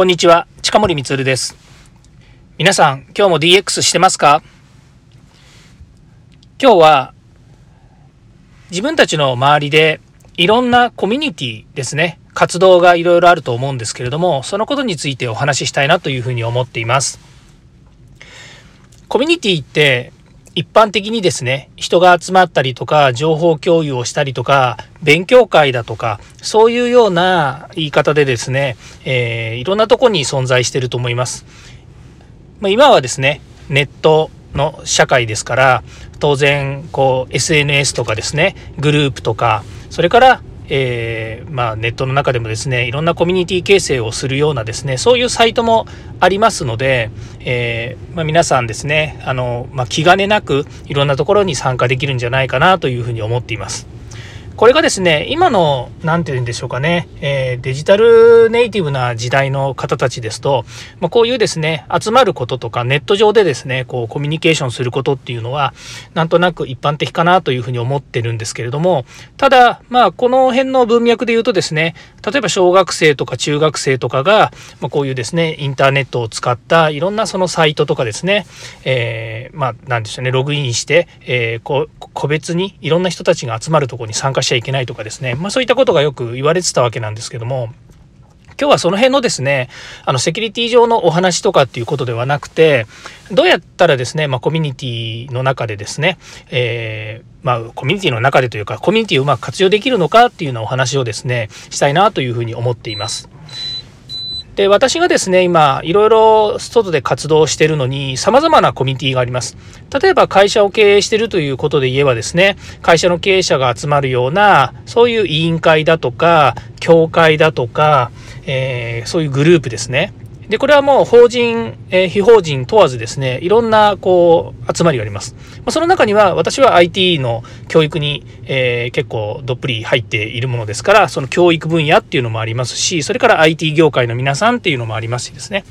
こんにちは、近森光です。皆さん、今日も DX してますか？今日は、自分たちの周りでいろんなコミュニティですね、活動がいろいろあると思うんですけれども、そのことについてお話ししたいなというふうに思っています。コミュニティって一般的にですね、人が集まったりとか、情報共有をしたりとか、勉強会だとか、そういうような言い方でですね、えー、いろんなとこに存在していると思います。まあ、今はですね、ネットの社会ですから、当然、こう、SNS とかですね、グループとか、それからえー、まあ、ネットの中でもですねいろんなコミュニティ形成をするようなですねそういうサイトもありますので、えー、まあ、皆さんですねあの、まあ、気兼ねなくいろんなところに参加できるんじゃないかなというふうに思っています。これがですね、今の、何て言うんでしょうかね、えー、デジタルネイティブな時代の方たちですと、まあ、こういうですね、集まることとか、ネット上でですね、こう、コミュニケーションすることっていうのは、なんとなく一般的かなというふうに思ってるんですけれども、ただ、まあ、この辺の文脈で言うとですね、例えば小学生とか中学生とかが、まあ、こういうですね、インターネットを使ったいろんなそのサイトとかですね、えー、まあ、なんでしょうね、ログインして、えー、こ個別にいろんな人たちが集まるとこに参加しちゃいけないとかですね、まあ、そういったことがよく言われてたわけなんですけども、今日はその辺のですね、あの、セキュリティ上のお話とかっていうことではなくて、どうやったらですね、まあ、コミュニティの中でですね、えー、まあ、コミュニティの中でというか、コミュニティをうまく活用できるのかっていうようなお話をですね、したいなというふうに思っています。で、私がですね、今、いろいろ外で活動してるのに、様々なコミュニティがあります。例えば、会社を経営してるということで言えばですね、会社の経営者が集まるような、そういう委員会だとか、協会だとか、えー、そういうグループですね。で、これはもう法人、えー、非法人問わずですね、いろんなこう集まりがあります。まあ、その中には私は IT の教育に、えー、結構どっぷり入っているものですから、その教育分野っていうのもありますし、それから IT 業界の皆さんっていうのもありますしですね。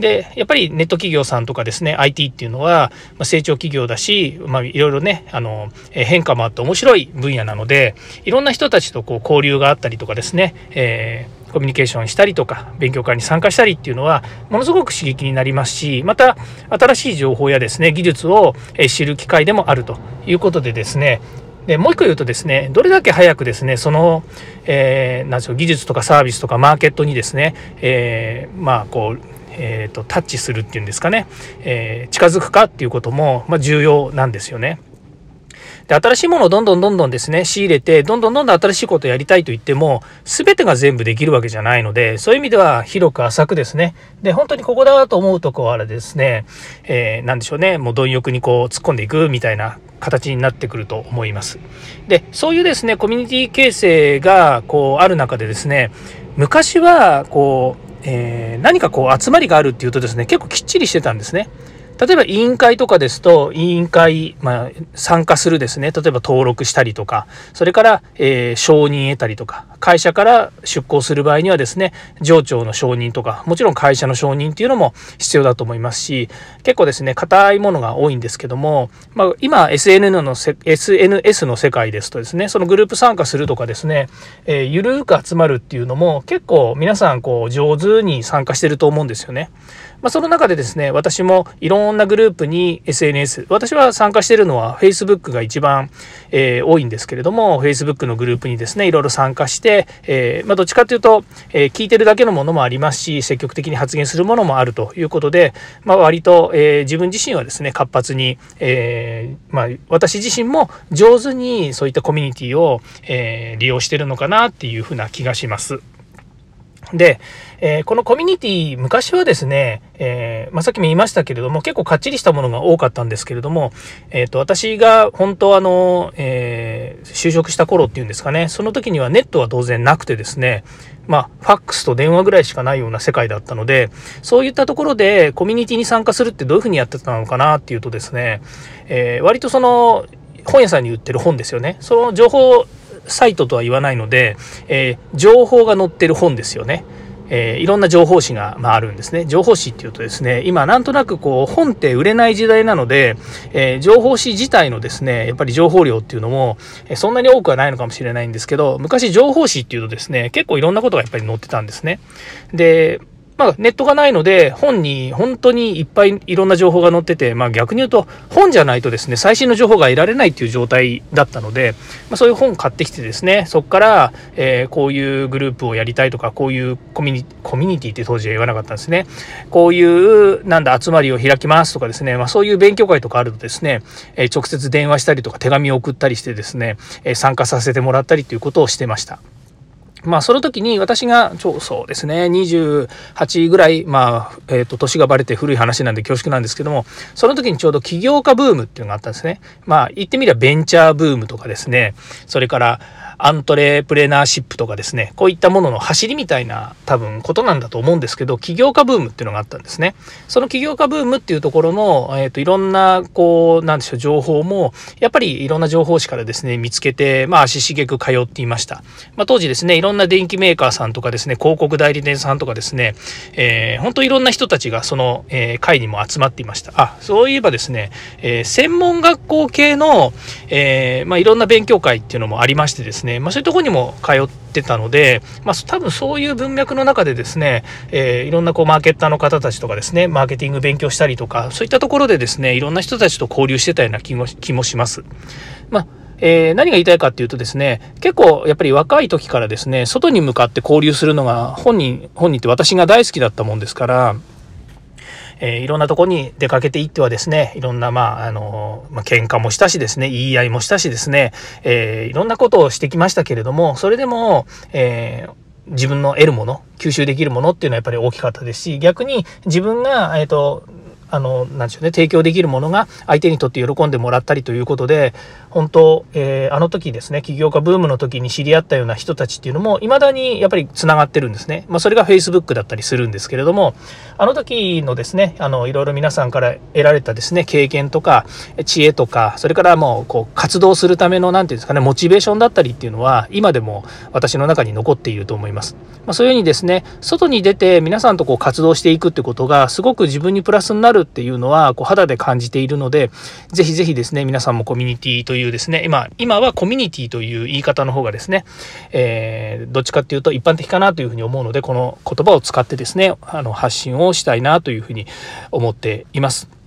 で、やっぱりネット企業さんとかですね、IT っていうのは、ま成長企業だし、まあ、いろいろね、あの、変化もあって面白い分野なので、いろんな人たちとこう交流があったりとかですね、えーコミュニケーションしたりとか、勉強会に参加したりっていうのは、ものすごく刺激になりますし、また、新しい情報やですね、技術を知る機会でもあるということでですね、でもう一個言うとですね、どれだけ早くですね、その、えー、なんでしょう、技術とかサービスとかマーケットにですね、えー、まあ、こう、えーと、タッチするっていうんですかね、えー、近づくかっていうことも、まあ、重要なんですよね。で、新しいものをどんどんどんどんですね、仕入れて、どんどんどんどん新しいことをやりたいと言っても、全てが全部できるわけじゃないので、そういう意味では広く浅くですね、で、本当にここだと思うところはですね、えー、なんでしょうね、もう貪欲にこう突っ込んでいくみたいな形になってくると思います。で、そういうですね、コミュニティ形成がこうある中でですね、昔はこう、えー、何かこう集まりがあるっていうとですね、結構きっちりしてたんですね。例えば委員会とかですと、委員会、まあ、参加するですね、例えば登録したりとか、それから、えー、承認得たりとか、会社から出向する場合にはですね、上長の承認とか、もちろん会社の承認っていうのも必要だと思いますし、結構ですね、硬いものが多いんですけども、まあ、今、SN の SNS の世界ですとですね、そのグループ参加するとかですね、えー、ゆるーく集まるっていうのも結構皆さんこう上手に参加してると思うんですよね。まあ、その中でですね、私もいろんんなグループに SNS、私は参加してるのは Facebook が一番、えー、多いんですけれども、Facebook のグループにですね、いろいろ参加して、えー、まあ、どっちかというと、えー、聞いてるだけのものもありますし、積極的に発言するものもあるということで、まあ、割と、え自分自身はですね、活発に、えまあ、私自身も上手にそういったコミュニティを、え利用してるのかなっていうふうな気がします。で、えー、このコミュニティ、昔はですね、えー、まあ、さっきも言いましたけれども、結構かっちりしたものが多かったんですけれども、えっ、ー、と、私が本当あの、え就職した頃っていうんですかね、その時にはネットは当然なくてですね、まあ、ファックスと電話ぐらいしかないような世界だったので、そういったところでコミュニティに参加するってどういうふうにやってたのかなっていうとですね、え割とその、本屋さんに売ってる本ですよね。その情報サイトとは言わないので、えー、情報が載ってる本ですよね。えー、いろんな情報誌が、まあ、あるんですね。情報誌っていうとですね、今なんとなくこう本って売れない時代なので、えー、情報誌自体のですね、やっぱり情報量っていうのも、えそんなに多くはないのかもしれないんですけど、昔情報誌っていうとですね、結構いろんなことがやっぱり載ってたんですね。で、まあ、ネットがないので、本に本当にいっぱいいろんな情報が載ってて、まあ、逆に言うと、本じゃないとですね、最新の情報が得られないっていう状態だったので、まあ、そういう本買ってきてですね、そこから、えー、こういうグループをやりたいとか、こういうコミュニコミュニティって当時は言わなかったんですね。こういう、なんだ、集まりを開きますとかですね、まあ、そういう勉強会とかあるとですね、えー、直接電話したりとか手紙を送ったりしてですね、えー、参加させてもらったりということをしてました。まあ、その時に私が、そうですね、28ぐらい、まあ、えっ、ー、と、年がバレて古い話なんで恐縮なんですけども、その時にちょうど起業家ブームっていうのがあったんですね。まあ、言ってみればベンチャーブームとかですね、それから、アントレプレナーシップとかですね、こういったものの走りみたいな多分ことなんだと思うんですけど、起業家ブームっていうのがあったんですね。その起業家ブームっていうところの、えっ、ー、と、いろんな、こう、なんでしょう、情報も、やっぱりいろんな情報誌からですね、見つけて、まあ、足しげく通っていました。まあ、当時ですね、いろんな電機メーカーさんとかですね、広告代理店さんとかですね、えー、本当いろんな人たちがその、えー、会にも集まっていました。あ、そういえばですね、えー、専門学校系の、えー、まあ、いろんな勉強会っていうのもありましてですね、まあ、そういうとこにも通ってたので、まあ、多分そういう文脈の中でですね、えー、いろんなこうマーケッターの方たちとかですね、マーケティング勉強したりとか、そういったところでですね、いろんな人たちと交流してたような気も気もします。まあえー、何が言いたいかっていうとですね、結構やっぱり若い時からですね、外に向かって交流するのが本人、本人って私が大好きだったもんですから、えー、いろんなとこに出かけていってはですね、いろんな、まあ、あの、まあ、喧嘩もしたしですね、言い合いもしたしですね、えー、いろんなことをしてきましたけれども、それでも、えー、自分の得るもの、吸収できるものっていうのはやっぱり大きかったですし、逆に自分が、えっ、と、あの、なんでしょうね、提供できるものが相手にとって喜んでもらったりということで、本当、えー、あの時ですね、起業家ブームの時に知り合ったような人たちっていうのも、未だにやっぱり繋がってるんですね。まあ、それが Facebook だったりするんですけれども、あの時のですね、あの、いろいろ皆さんから得られたですね、経験とか、知恵とか、それからもう、こう、活動するための、なんていうんですかね、モチベーションだったりっていうのは、今でも私の中に残っていると思います。まあ、そういうふうにですね、外に出て皆さんとこう活動していくってことが、すごく自分にプラスになるっていうのは、こう、肌で感じているので、ぜひぜひですね、皆さんもコミュニティといういうですね、今、今はコミュニティという言い方の方がですね、えー、どっちかっていうと一般的かなというふうに思うので、この言葉を使ってですね、あの、発信をしたいなというふうに思っています。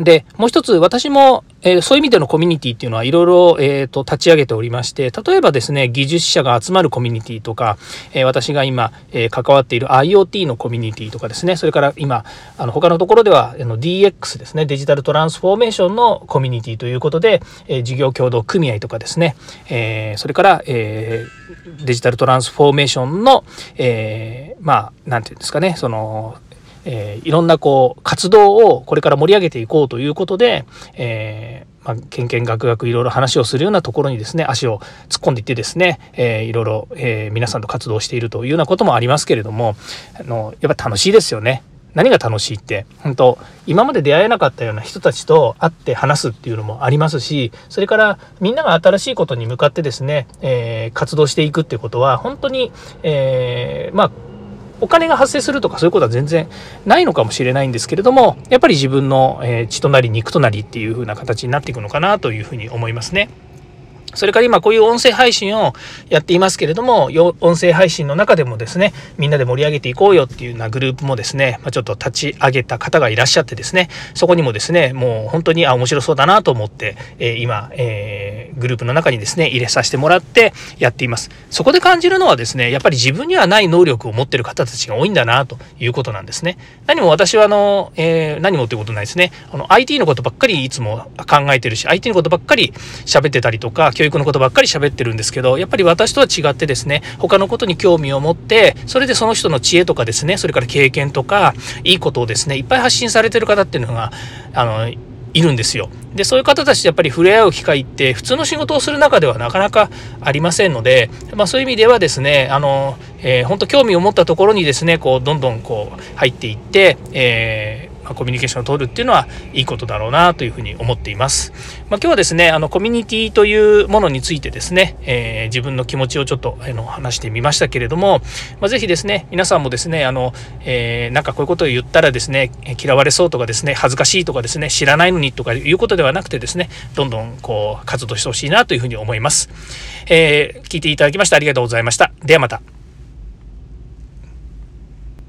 で、もう一つ私も、えー、そういう意味でのコミュニティっていうのはいろいろ、えーと、立ち上げておりまして、例えばですね、技術者が集まるコミュニティとか、えー、私が今、え、関わっている IoT のコミュニティとかですね、それから今、あの他のところではあの DX ですね、デジタルトランスフォーメーションのコミュニティということで、え事業協同組合とかですね、えそれから、えデジタルトランスフォーメーションの、えまあ、なんていうんですかね、その、えー、いろんなこう活動をこれから盛り上げていこうということで、えーまあ、けんけんがくがくいろいろ話をするようなところにですね足を突っ込んでいってですね、えー、いろいろ、えー、皆さんと活動しているというようなこともありますけれどもあのやっぱ楽しいですよね。何が楽しいって本当今まで出会えなかったような人たちと会って話すっていうのもありますしそれからみんなが新しいことに向かってですね、えー、活動していくっていうことは本当に、えー、まあお金が発生するとかそういうことは全然ないのかもしれないんですけれどもやっぱり自分の、血となり肉となりっていう風な形になっていくのかなというふうに思いますね。それから今こういう音声配信をやっていますけれども、音声配信の中でもですね、みんなで盛り上げていこうよっていうようなグループもですね、ま、ちょっと立ち上げた方がいらっしゃってですね、そこにもですね、もう本当にあ面白そうだなと思って、えー、今、えー、グループの中にですね、入れさせてもらってやっています。そこで感じるのはですね、やっぱり自分にはない能力を持ってる方たちが多いんだなということなんですね。何も私はあの、えー、何もっていうことないですね。あの、IT のことばっかりいつも考えてるし、IT のことばっかり喋ってたりとか、教育のことばっかり喋ってるんですけどやっぱり私とは違ってですね他のことに興味を持ってそれでその人の知恵とかですねそれから経験とかいいことをですねいっぱい発信されてる方っていうのがあのいるんですよ。で、そういう方たちとやっぱり触れ合う機会って普通の仕事をする中ではなかなかありませんので、まあそういう意味ではですね、あの、えー、本当興味を持ったところにですね、こう、どんどんこう入っていって、えーコミュニケーションを取るっていうのはいいことだろうなというふうに思っています。まあ、今日はですね、あのコミュニティというものについてですね、えー、自分の気持ちをちょっとあの話してみましたけれども、まあ、ぜひですね、皆さんもですね、あの、えー、なんかこういうことを言ったらですね、嫌われそうとかですね、恥ずかしいとかですね、知らないのにとかいうことではなくてですね、どんどんこう活動してほしいなというふうに思います。えー、聞いていただきましてありがとうございました。ではまた。